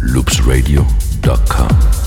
loopsradio.com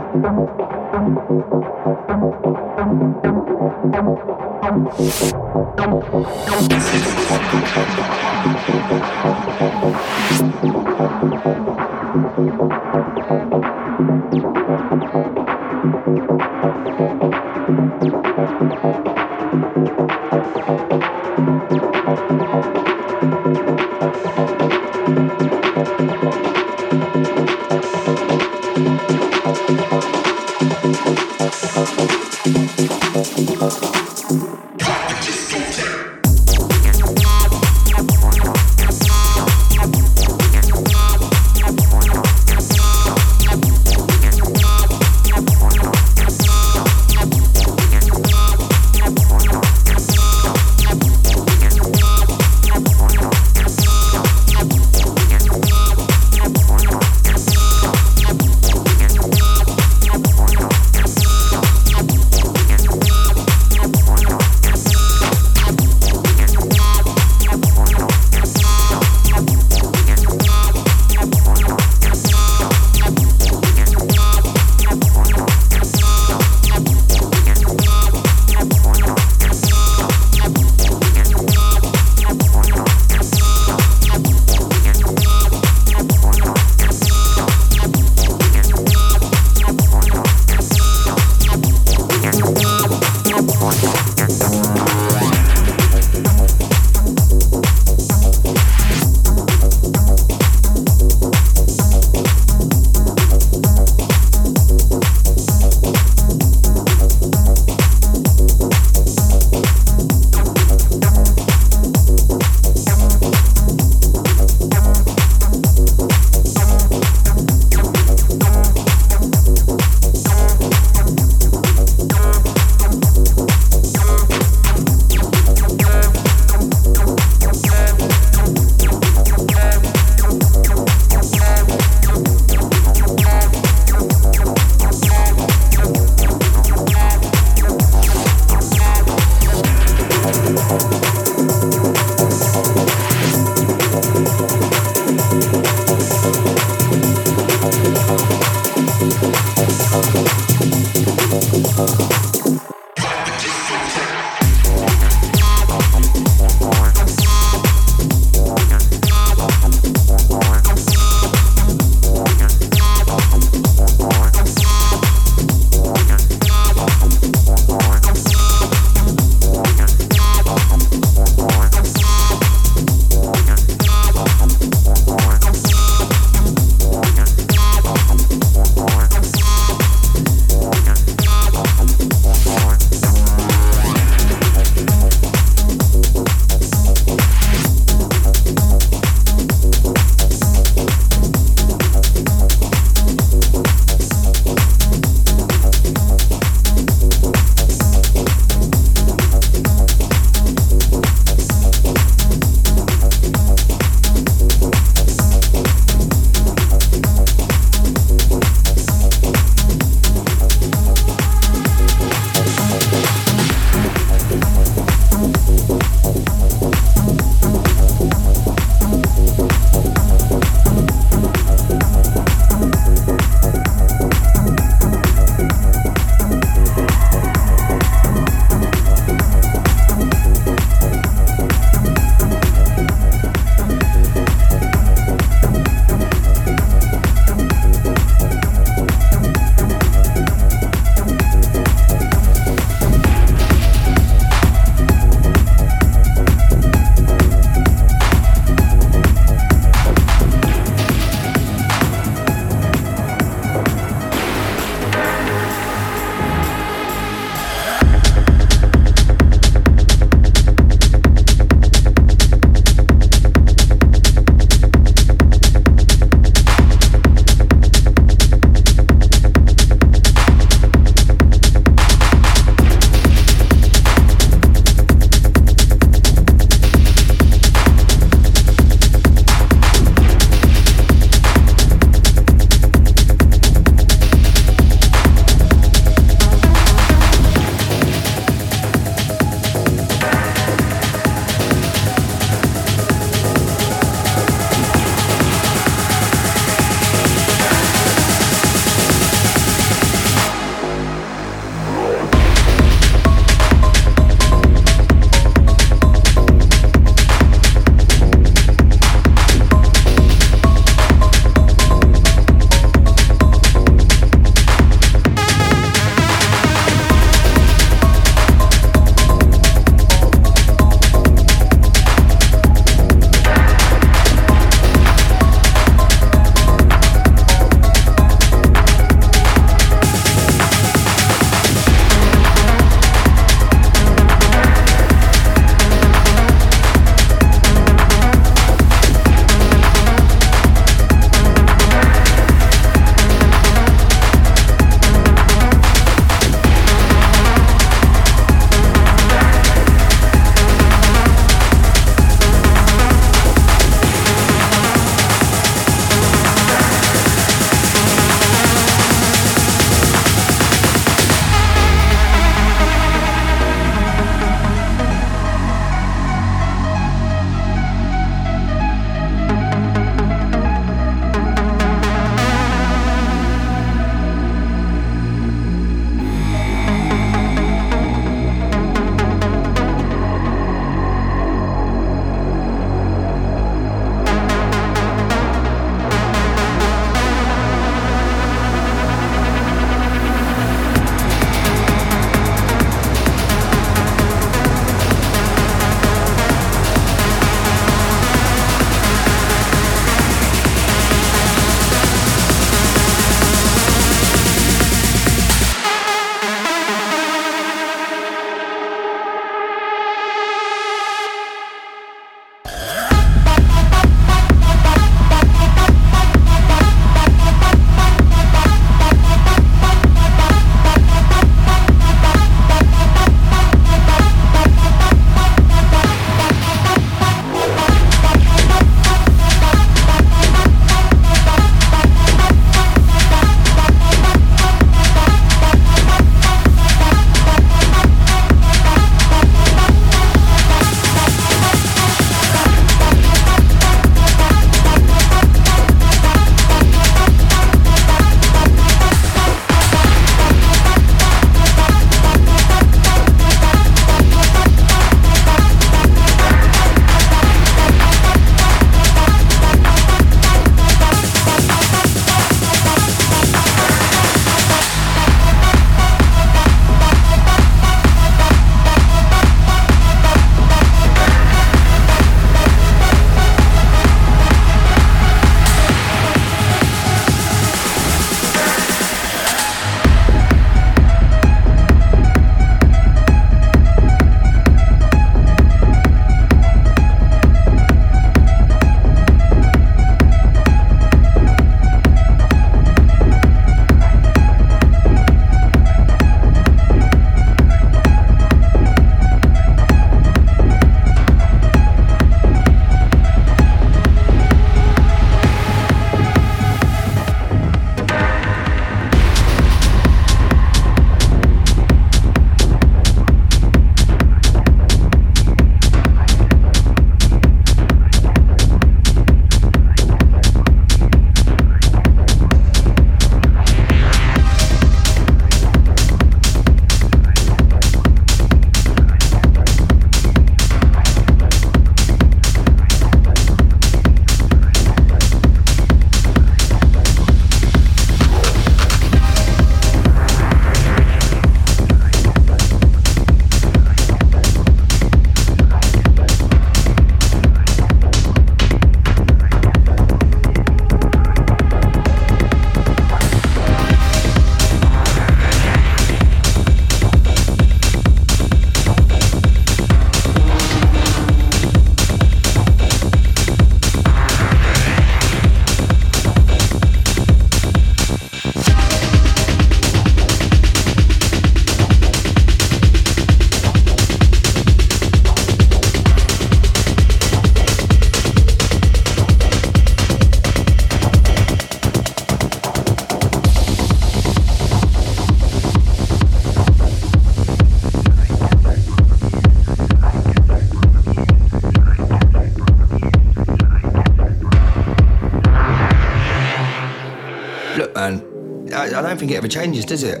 think it ever changes, does it?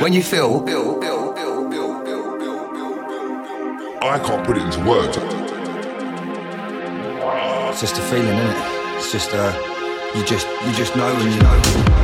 When you feel, I can't put it into words. it's just a feeling, isn't it? It's just uh, you just you just know when you know.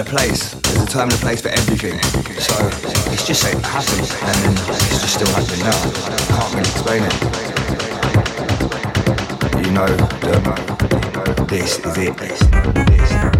And a place. There's a time and a place for everything. So it's just it happens, and it's just still happening now. I Can't really explain it. You know, this is it.